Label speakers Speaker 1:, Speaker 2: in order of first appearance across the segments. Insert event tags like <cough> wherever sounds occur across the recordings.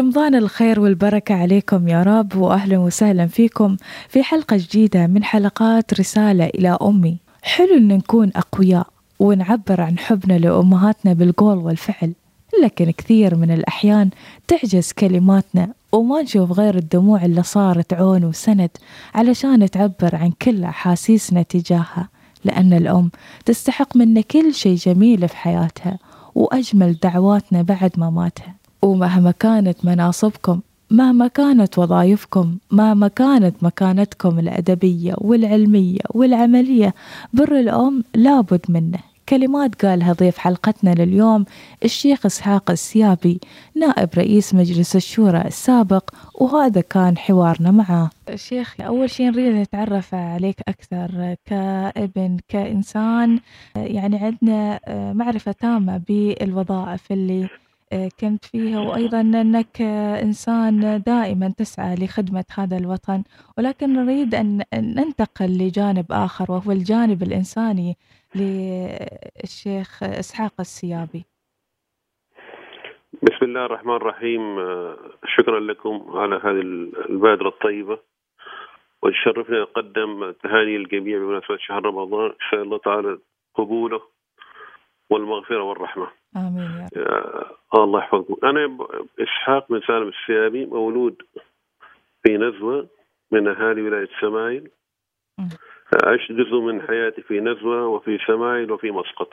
Speaker 1: رمضان الخير والبركة عليكم يا رب وأهلا وسهلا فيكم في حلقة جديدة من حلقات رسالة إلى أمي. حلو إن نكون أقوياء ونعبر عن حبنا لأمهاتنا بالقول والفعل لكن كثير من الأحيان تعجز كلماتنا وما نشوف غير الدموع اللي صارت عون وسند علشان تعبر عن كل أحاسيسنا تجاهها لأن الأم تستحق منا كل شيء جميل في حياتها وأجمل دعواتنا بعد مماتها. ومهما كانت مناصبكم مهما كانت وظائفكم مهما كانت مكانتكم الأدبية والعلمية والعملية بر الأم لابد منه. كلمات قالها ضيف حلقتنا لليوم الشيخ إسحاق السيابي نائب رئيس مجلس الشورى السابق وهذا كان حوارنا معاه شيخ أول شيء نريد نتعرف عليك أكثر كابن كإنسان. يعني عندنا معرفة تامة بالوظائف اللي كنت فيها وأيضا أنك إنسان دائما تسعى لخدمة هذا الوطن ولكن نريد أن ننتقل لجانب آخر وهو الجانب الإنساني للشيخ إسحاق السيابي.
Speaker 2: بسم الله الرحمن الرحيم. شكرا لكم على هذه البادرة الطيبة. وتشرفنا نقدم تهاني الجميع بمناسبة شهر رمضان. إن شاء الله تعالى قبوله والمغفرة والرحمة.
Speaker 1: آمين يا
Speaker 2: رب. الله يحفظكم. أنا إسحاق بن سالم السيابي مولود في نزوة من أهالي ولاية سمايل. عشت جزء من حياتي في نزوة وفي سمايل وفي مسقط.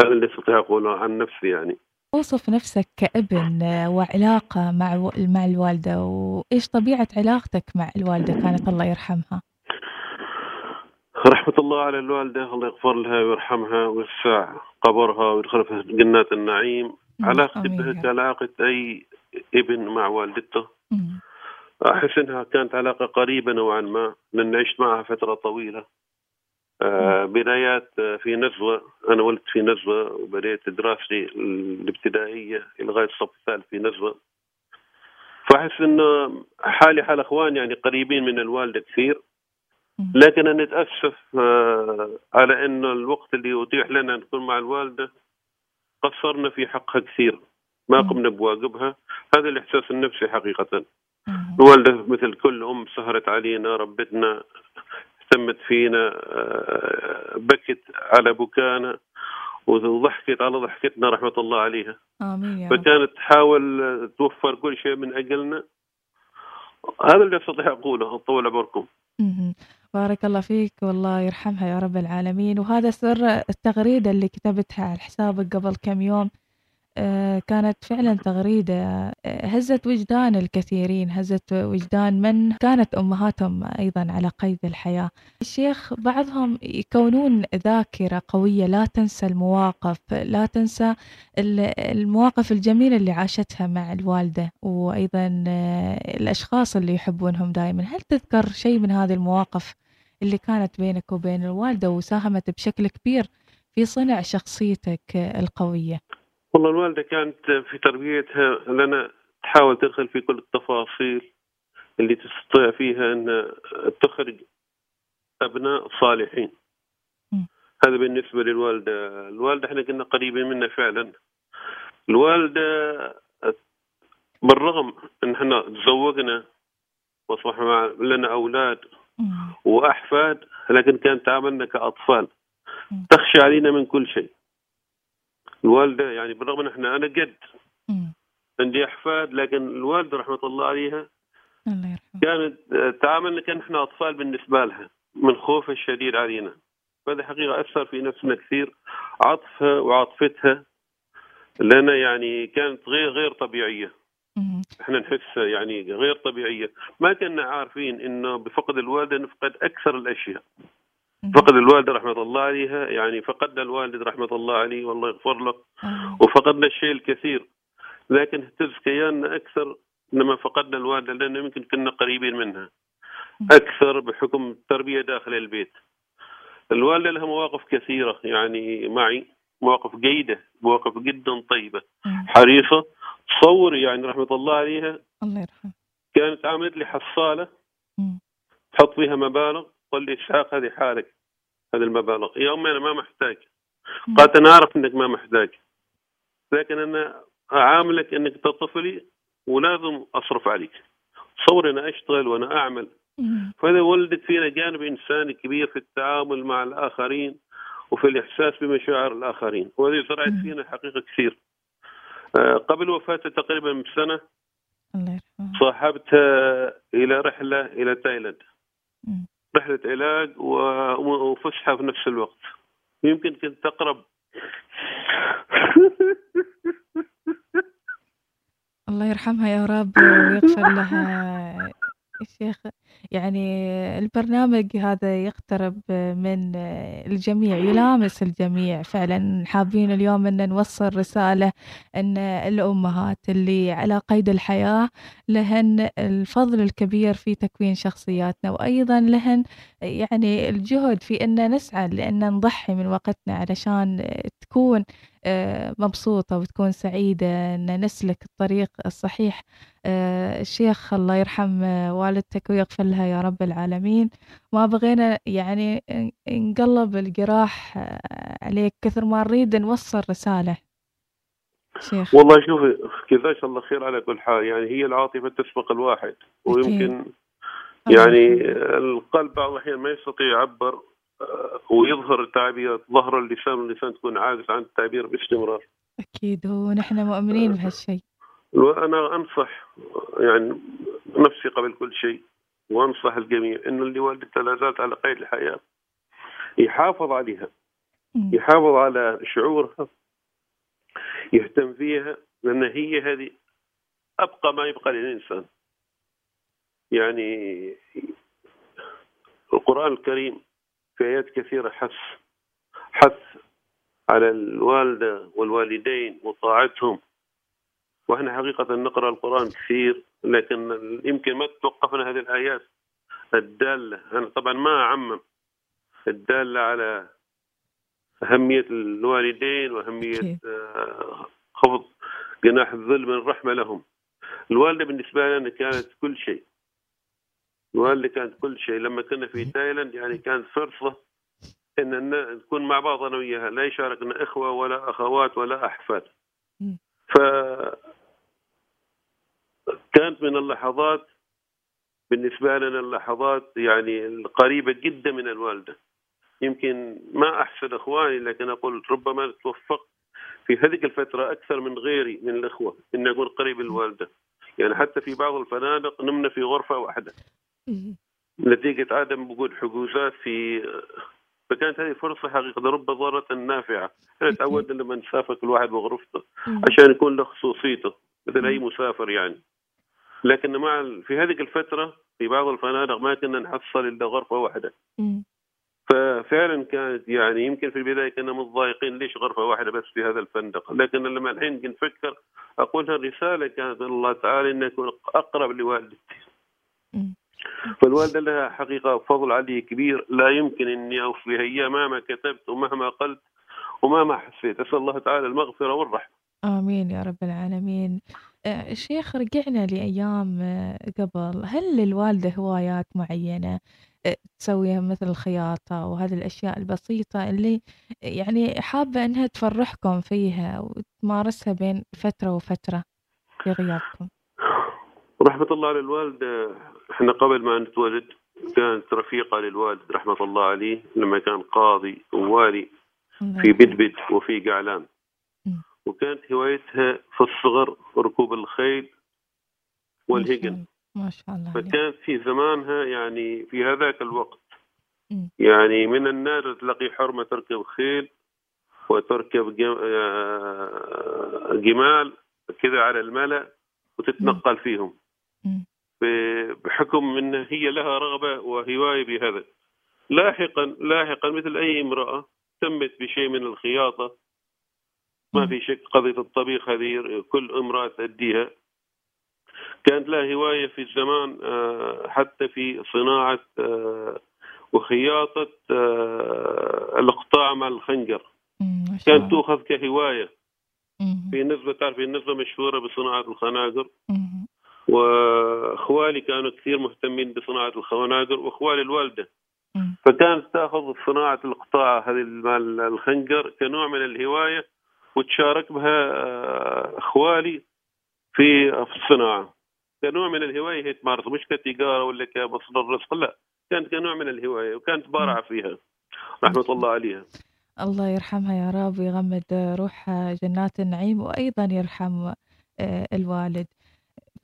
Speaker 2: هذا اللي أستطيع أقوله عن نفسي يعني.
Speaker 1: أوصف نفسك كابن وعلاقة مع مع الوالدة وإيش طبيعة علاقتك مع الوالدة كانت الله يرحمها؟
Speaker 2: رحمة الله على الوالدة الله يغفر لها ويرحمها ويوسع قبرها ويدخلها في جنات النعيم. علاقتي بها كعلاقة أي ابن مع والدته.
Speaker 1: مم.
Speaker 2: أحس أنها كانت علاقة قريبة نوعا ما لأن عشت معها فترة طويلة. آه بدايات في نزوة. أنا ولدت في نزوة وبدأت دراستي الابتدائية لغاية الصف الثالث في نزوة. فأحس أنه حالي حال أخوان يعني قريبين من الوالدة كثير. لكن أنا نتأسف آه على أنه الوقت اللي أتيح لنا نكون مع الوالدة قصرنا في حقها كثير. ما قمنا بواجبها. هذا الإحساس النفسي حقيقة. الوالدة مثل كل أم سهرت علينا ربتنا اهتمت فينا بكت على بكانا وضحكت على ضحكتنا رحمة الله عليها.
Speaker 1: رب.
Speaker 2: فكانت تحاول توفر كل شيء من أجلنا. هذا اللي أستطيع أقوله. طول عمركم.
Speaker 1: بارك الله فيك والله يرحمها يا رب العالمين. وهذا سر التغريدة اللي كتبتها على حسابك قبل كم يوم آه، كانت فعلا تغريدة. آه، هزت وجدان الكثيرين هزت وجدان من كانت أمهاتهم أيضا على قيد الحياة. الشيخ بعضهم يكونون ذاكرة قوية لا تنسى المواقف لا تنسى ال- المواقف الجميلة اللي عاشتها مع الوالدة وأيضا آه، الأشخاص اللي يحبونهم دائما هل تذكر شيء من هذه المواقف؟ اللي كانت بينك وبين الوالدة وساهمت بشكل كبير في صنع شخصيتك القوية
Speaker 2: والله الوالدة كانت في تربيتها لنا تحاول تدخل في كل التفاصيل اللي تستطيع فيها أن تخرج أبناء صالحين
Speaker 1: م.
Speaker 2: هذا بالنسبة للوالدة الوالدة إحنا كنا قريبين منها فعلا الوالدة بالرغم إن إحنا تزوجنا واصبح لنا
Speaker 1: أولاد.
Speaker 2: وأحفاد لكن كانت تعاملنا كاطفال. تخشى علينا من كل شيء الوالدة يعني بالرغم إن إحنا أنا
Speaker 1: مم.
Speaker 2: عندي أحفاد لكن الوالدة رحمة الله عليها
Speaker 1: الله يرحمه
Speaker 2: كانت آه، تعاملنا كان إحنا أطفال بالنسبة لها من خوفها الشديد علينا هذا حقيقة أثر في نفسنا كثير عطفها وعاطفتها لنا يعني كانت غير غير
Speaker 1: طبيعية.
Speaker 2: إحنا نحس يعني غير طبيعية ما كنا عارفين إنه بفقد الوالده نفقد أكثر
Speaker 1: الأشياء.
Speaker 2: فقد الوالده رحمة الله عليها يعني فقدنا الوالد رحمة الله عليه والله يغفر له. وفقدنا الشيء الكثير لكن اهتز كياننا أكثر لما فقدنا الوالده لأنه يمكن كنا قريبين منها أكثر بحكم التربية داخل البيت. الوالده لها مواقف كثيرة يعني معي مواقف جيده مواقف جدا
Speaker 1: طيبة.
Speaker 2: حريصة تصور يعني رحمة الله عليها.
Speaker 1: الله يرحمه.
Speaker 2: كانت عملت لي
Speaker 1: حصالة.
Speaker 2: تحط فيها مبالغ قال لي اسحاق هذه حالك. هذه المبالغ. يا امي أنا ما محتاج. قالت أنا أعرف إنك ما محتاج. لكن أنا أعاملك إنك انت طفلي ولازم أصرف عليك. تصور أنا أشتغل وأنا
Speaker 1: أعمل.
Speaker 2: فهذا ولدت فينا جانب إنساني كبير في التعامل مع الآخرين وفي الإحساس بمشاعر الآخرين. وهذه زرعت. فينا حقيقة كثير. قبل وفاتها تقريبا
Speaker 1: بسنة
Speaker 2: صاحبتها إلى رحلة إلى تايلاند. رحلة علاج وفسحة في نفس الوقت. يمكن كنت تقرب <laughs>
Speaker 1: الله يرحمها يا رب ويغفر لها. <laughs> الشيخ يعني البرنامج هذا يقترب من الجميع يلامس الجميع. فعلا حابين اليوم إن نوصل رسالة إن الأمهات اللي على قيد الحياة لهن الفضل الكبير في تكوين شخصياتنا وأيضا لهن يعني الجهد في إن نسعى لإن نضحي من وقتنا علشان تكون مبسوطة وتكون سعيدة أن نسلك الطريق الصحيح. آه، الشيخ الله يرحم آه، والدتك ويغفر لها يا رب العالمين. ما بغينا يعني نقلب الجراح آه، عليك كثر ما نريد نوصل رسالة. شيخ.
Speaker 2: والله شوفي جزاك الله خير على كل حال. يعني هي العاطفة تسبق الواحد. ويمكن يعني القلب بعض الأحيان ما يستطيع يعبر آه، ويظهر التعبيرات ظهر اللسان واللسان تكون عاجز عن التعبير باستمرار
Speaker 1: أكيد ونحن مؤمنين بهالشيء.
Speaker 2: وأنا أنصح يعني نفسي قبل كل شيء وأنصح الجميع انه اللي والدته لا زالت على قيد الحياة يحافظ عليها. يحافظ على شعورها يهتم فيها لأن هي هذه أبقى ما يبقى للإنسان. يعني القرآن الكريم في آيات كثيرة حث حث على الوالدة والوالدين وطاعتهم. وإحنا حقيقة نقرأ القرآن كثير لكن يمكن ما توقفنا هذه الآيات الدالة. أنا طبعا ما أعمم الدالة على أهمية الوالدين
Speaker 1: وأهمية.
Speaker 2: آه، خفض جناح الذل من الرحمة لهم. الوالدة بالنسبة لنا كانت كل شيء. الوالده كانت كل شيء لما كنا في تايلاند يعني كانت فرصة إن نكون مع بعض أنا وياها لا يشاركنا إخوة ولا أخوات ولا
Speaker 1: أحفاد.
Speaker 2: ف كانت من اللحظات بالنسبة لنا اللحظات يعني القريبة جدا من الوالدة يمكن ما أحسن إخواني لكن أقول ربما توفقت في هذه الفترة أكثر من غيري من الإخوة ان اكون قريب الوالدة يعني حتى في بعض الفنادق نمنا في غرفة
Speaker 1: واحدة.
Speaker 2: نتيجة عدم وجود حجوزات في فكانت هذه فرصة حقيقة رب ضارة نافعة
Speaker 1: إحنا.
Speaker 2: تعودنا لما نسافر كل واحد بغرفته. عشان يكون له خصوصيته مثل أي. مسافر يعني لكن مع في هذه الفترة في بعض الفنادق ما كنا نحصل إلا غرفة واحدة. ففعلا كانت يعني يمكن في البداية كنا متضايقين ليش غرفة واحدة بس في هذا الفندق لكن لما الحين نفكر أقول الرسالة كانت من الله تعالى أن أكون أقرب لوالدتي
Speaker 1: مم.
Speaker 2: فالوالدة لها حقيقة فضل علي كبير. لا يمكن أني أوفيها إياه مهما كتبت ومهما قلت ومهما حسيت. أسأل الله تعالى المغفرة والرحمة.
Speaker 1: آمين يا رب العالمين. آه، شيخ رجعنا لأيام آه، قبل. هل للوالدة هوايات معينة؟ آه، تسويها مثل الخياطة وهذه الأشياء البسيطة اللي يعني حابة أنها تفرحكم فيها وتمارسها بين فترة وفترة في غيابكم؟
Speaker 2: رحمة الله على الوالدة إحنا قبل ما نتولد كانت رفيقة للوالد رحمة الله عليه لما كان قاضي ووالي في. بدبد وفي قعلان. وكانت هوايتها في الصغر ركوب الخيل والهجن
Speaker 1: ما شاء الله.
Speaker 2: فكانت في زمانها يعني في هذاك الوقت. يعني من النادر تلاقي حرمة تركب خيل وتركب آه، جمال كذا على الملأ وتتنقل فيهم بحكم إن هي لها رغبة وهواية بهذا. لاحقا لاحقا مثل أي امرأة تمت بشيء من الخياطة. ما. في شك قضية الطبيخ هذه كل امرأة تأديها. كانت لها هواية في الزمان آه، حتى في صناعة آه، وخياطة آه، الاقطاع مع الخنجر. كانت تؤخذ
Speaker 1: كهواية.
Speaker 2: في نسبه تعرف النسبة مشهورة بصناعة الخناجر. واخوالي كانوا كثير مهتمين بصناعة الخناجر واخوالي
Speaker 1: الوالدة.
Speaker 2: فكانت تأخذ صناعة القطاع هذه مال الخنجر كنوع من الهواية وتشارك بها آه، أخوالي في الصناعة. كنوع من الهواية هي تمارس مش كتجاره ولا كمصدر رزق لا كانت كنوع من الهواية وكانت بارعة فيها رحمة الله عليها.
Speaker 1: الله يرحمها يا رب ويغمد روحها جنات النعيم وأيضا يرحم آه، الوالد.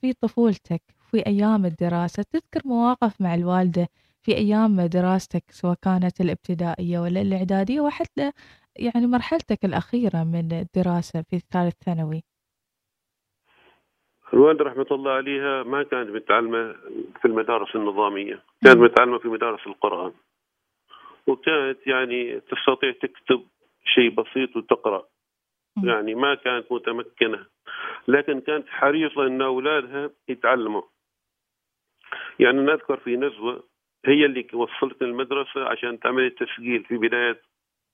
Speaker 1: في طفولتك في أيام الدراسة تذكر مواقف مع الوالدة في أيام دراستك سواء كانت الابتدائية ولا الإعدادية وحتى يعني مرحلتك الأخيرة من الدراسة في الثالث ثانوي؟
Speaker 2: الوالدة رحمة الله عليها ما كانت متعلمة في المدارس النظامية كانت متعلمة في مدارس القرآن وكانت يعني تستطيع تكتب شيء بسيط وتقرأ. يعني ما كانت متمكنة لكن كانت حريصة أن أولادها يتعلموا. يعني نذكر في نزوة هي اللي وصلتني المدرسة عشان تعمل التسجيل في بداية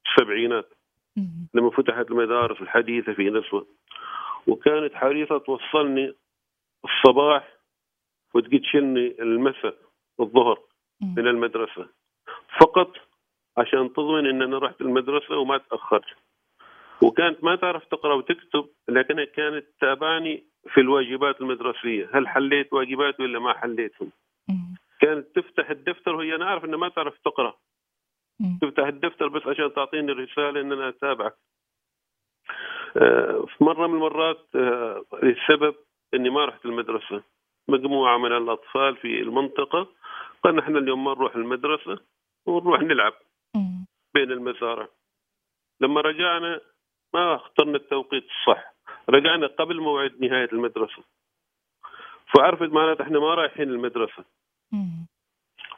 Speaker 2: السبعينات. لما فتحت المدارس الحديثة في نزوة. وكانت حريصة توصلني الصباح وتجي تشيلني المساء الظهر من المدرسة. فقط عشان تضمن إن أنا رحت المدرسة وما تأخرت. وكانت ما تعرف تقرأ وتكتب لكنها كانت تابعني في الواجبات المدرسية. هل حليت واجبات ولا ما حليتهم؟ كانت تفتح الدفتر وهي أنا عارف إنها ما تعرف تقرأ. تفتح الدفتر بس عشان تعطيني الرسالة إن أنا أتابعك. آه، في مرة من المرات آه، لسبب إني ما رحت المدرسة. مجموعة من الأطفال في المنطقة قلنا إحنا اليوم ما نروح المدرسة ونروح نلعب بين المزارع. لما رجعنا ما اخترنا التوقيت الصح. رجعنا قبل موعد نهاية المدرسة. فعرفت معناته إحنا ما رايحين المدرسة.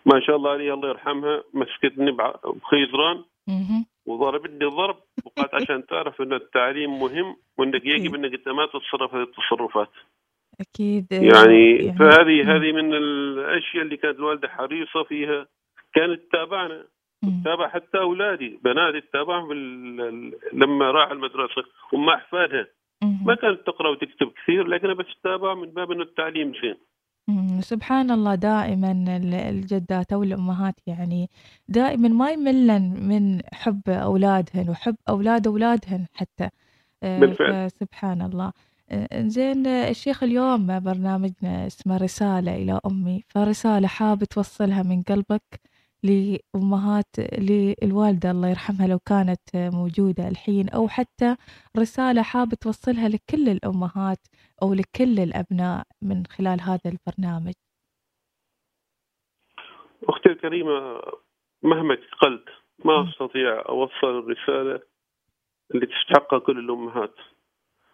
Speaker 2: ما شاء الله علي الله يرحمها مسكتني بخيزران. وضربتني ضرب وقالت <laughs> عشان تعرف إن التعليم مهم وإنك يجب إنك أنت ما تتصرف هذه التصرفات.
Speaker 1: أكيد
Speaker 2: يعني, يعني فهذه هذه من الأشياء اللي كانت الوالدة حريصة فيها كانت تتابعنا. تتابع حتى أولادي. بناتي تتابعهم لما راح المدرسة. وما أحفادها. ما كانت تقرأ وتكتب كثير لكنها بس تتابع من باب إنه التعليم زين.
Speaker 1: سبحان الله دائما الجدات أو الأمهات يعني دائما ما يملن من حب أولادهن وحب أولاد أولادهن حتى.
Speaker 2: آه، بالفعل.
Speaker 1: سبحان الله. آه، زين الشيخ اليوم برنامجنا اسمه رسالة إلى أمي. فرسالة حاب توصلها من قلبك؟ لأمهات للوالدة الله يرحمها لو كانت موجودة الحين أو حتى رسالة حاب توصلها لكل الأمهات أو لكل الأبناء من خلال هذا البرنامج.
Speaker 2: أختي الكريمة مهما قلت ما أستطيع أوصل الرسالة اللي تستحقها كل الأمهات.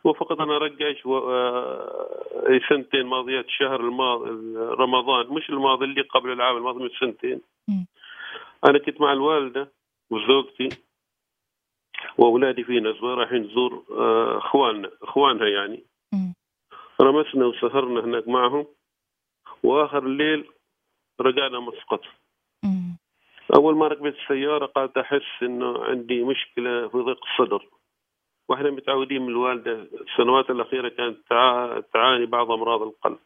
Speaker 2: وفقط أنا رجعش و... آه، سنتين ماضيات الشهر الماضي رمضان مش الماضي اللي قبل العام الماضي من سنتين. أنا كنت مع الوالدة وزوجتي وأولادي في نزوة رايحين نزور آه، إخواننا إخوانها يعني. رمسنا وسهرنا هناك معهم وآخر الليل رجعنا مسقط. أول ما ركبت السيارة قالت أحس إنه عندي مشكلة في ضيق الصدر. وإحنا متعودين من الوالدة السنوات الأخيرة كانت تعاني بعض أمراض القلب.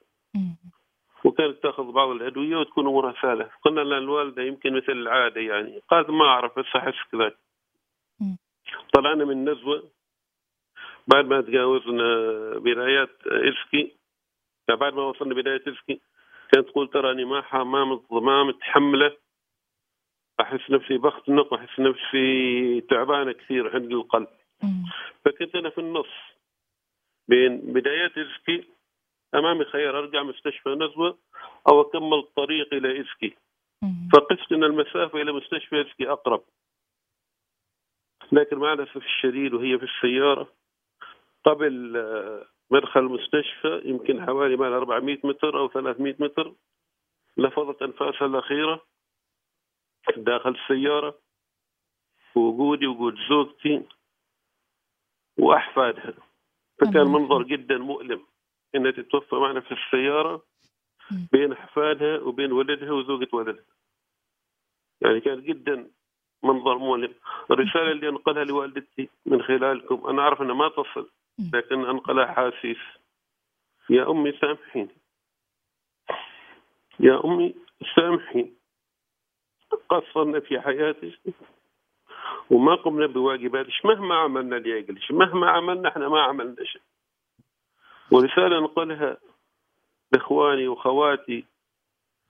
Speaker 2: وكانت تاخذ بعض الأدوية وتكون أمورها سهلة. قلنا لها الوالدة يمكن مثل العادة يعني. قالت ما أعرف بس أحس كذا. طلعنا من نزوة. بعد ما تجاوزنا بدايات اسكي بعد ما وصلنا بداية اسكي كانت تقول تراني ما ما ما متحملة. أحس نفسي بختنق وأحس نفسي تعبانة كثير عند القلب. فكنت أنا في النص. بين بدايات اسكي أمامي خيار أرجع مستشفى نزوة أو أكمل الطريق إلى اسكي فقست إن المسافة إلى مستشفى اسكي أقرب. لكن مع الاسف الشديد وهي في السيارة. قبل آه، مدخل المستشفى يمكن حوالي ما 400 متر أو 300 متر لفظت أنفاسها الأخيرة داخل السيارة وجودي وجود زوجتي وأحفادها. فكان منظر جدا مؤلم. إنها تتوفى معنا في السيارة بين إحفادها وبين ولدها وزوجة ولدها. يعني كان جدا منظر مؤلم. الرسالة اللي أنقلها لوالدتي من خلالكم أنا أعرف أنها ما تصل لكن أنقلها حاسيس. يا أمي سامحيني. يا أمي سامحيني. قصرنا في حياتك وما قمنا بواجباتك مهما عملنا لأجلك مهما عملنا إحنا ما عملنا شيء ورسالة نقولها لإخواني وخواتي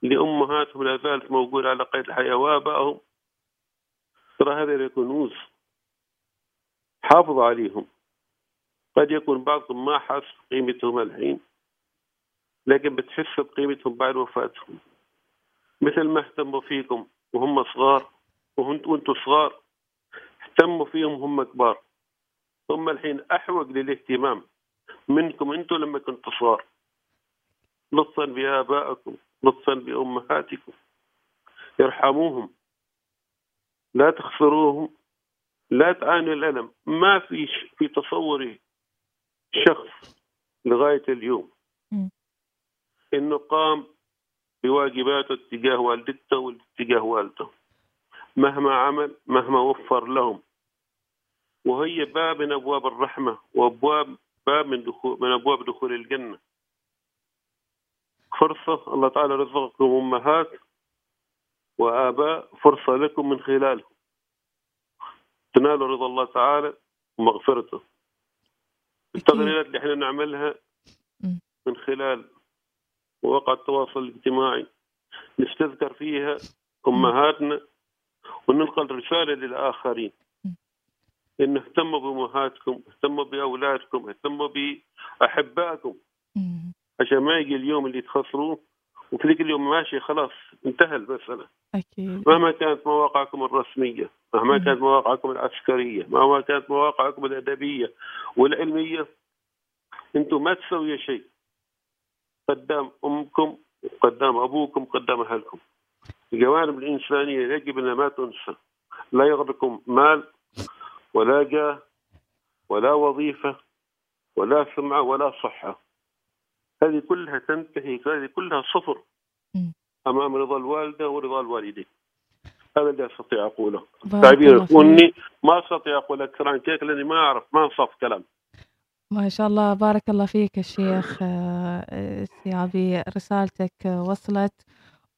Speaker 2: لأمهاتهم لا زالت موجودة على قيد الحياة وآبائهم. ترى هذا كنوز حافظ عليهم. قد يكون بعضهم ما حس قيمتهم الحين لكن بتحس بقيمتهم بعد وفاتهم. مثل ما اهتموا فيكم وهم صغار وأنتم صغار اهتموا فيهم هم كبار. هم الحين أحوج للاهتمام. منكم أنتم لما كنتوا صغار. لطفا بآبائكم لطفا بأمهاتكم ارحموهم. لا تخسروهم. لا تعانوا الألم. ما في في تصوري شخص لغاية اليوم. إنه قام بواجباته تجاه والدته وتجاه والده. مهما عمل مهما وفر لهم. وهي باب من أبواب الرحمة وأبواب باب من دخول من أبواب دخول الجنة. فرصة الله تعالى رزقكم أمهات وآباء فرصة لكم من خلالهم تنالوا رضا الله تعالى ومغفرته التغريدات اللي إحنا نعملها من خلال مواقع التواصل الاجتماعي نستذكر فيها أمهاتنا وننقل رساله للآخرين. إن اهتموا بأمهاتكم اهتموا بأولادكم اهتموا بأحبائكم. عشان ما يجي اليوم اللي تخسروه وفي ذيك اليوم ماشي خلاص انتهى المسألة.
Speaker 1: أكيد.
Speaker 2: مهما كانت مواقعكم الرسمية مهما كانت مواقعكم العسكرية مهما كانت مواقعكم الأدبية والعلمية أنتم ما تسوي شيء. قدام أمكم قدام أبوكم قدام أهلكم. الجوانب الإنسانية يجب انها ما تنسى. لا يغركم مال ولا جاه ولا وظيفة ولا سمعة ولا صحة. هذه كلها تنتهي هذه كلها صفر أمام رضا الوالدة ورضا الوالدين. هذا اللي أستطيع أقوله. تعبير اني ما أستطيع أقول أكثر عن كيك لأني ما أعرف ما أنصف كلام.
Speaker 1: ما شاء الله بارك الله فيك الشيخ آه، سيابي رسالتك وصلت.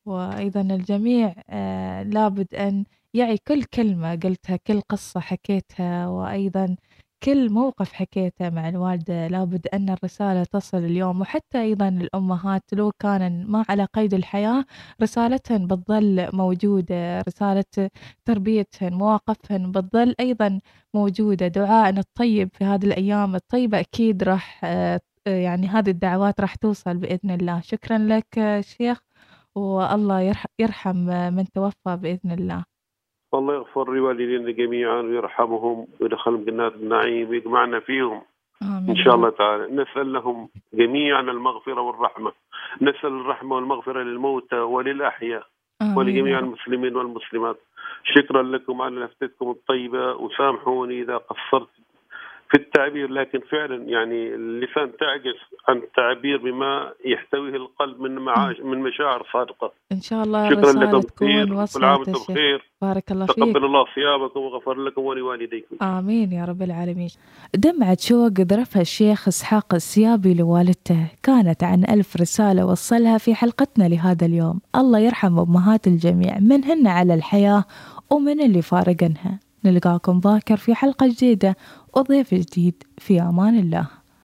Speaker 1: وأيضا الجميع آه، لابد أن يعي كل كلمة قلتها كل قصة حكيتها وأيضا كل موقف حكيته مع الوالدة. لابد أن الرسالة تصل اليوم وحتى أيضا الأمهات لو كان ما على قيد الحياة رسالتهن بتظل موجودة. رسالة تربيتهن مواقفهن بتظل أيضا موجودة. دعائنا الطيب في هذه الأيام الطيبة أكيد راح يعني هذه الدعوات راح توصل بإذن الله. شكرا لك شيخ والله يرحم من توفى بإذن الله.
Speaker 2: والله يغفر لوالدينا جميعا ويرحمهم ويدخلهم جنات النعيم ويجمعنا فيهم آمين. إن شاء الله تعالى نسأل لهم جميعا المغفرة والرحمة نسأل الرحمة والمغفرة للموتى وللأحياء آمين. ولجميع المسلمين والمسلمات شكرا لكم على لفتكم الطيبة وسامحوني إذا قصرت في التعبير لكن فعلا يعني اللسان تعجز عن التعبير بما يحتويه القلب من معاش من مشاعر صادقة.
Speaker 1: إن شاء الله شكرا لكم كثير كل عام وأنتم بخير. بارك الله فيك.
Speaker 2: تقبل الله صيامكم وغفر لكم ولوالديكم.
Speaker 1: آمين يا رب العالمين. دمعة شوق ذرفها الشيخ إسحاق السيابي لوالدته كانت عن ألف رسالة وصلها في حلقتنا لهذا اليوم الله يرحم أمهات الجميع منهن على الحياة ومن اللي فارقنها نلقاكم باكر في حلقة جديدة وضيف جديد في أمان الله.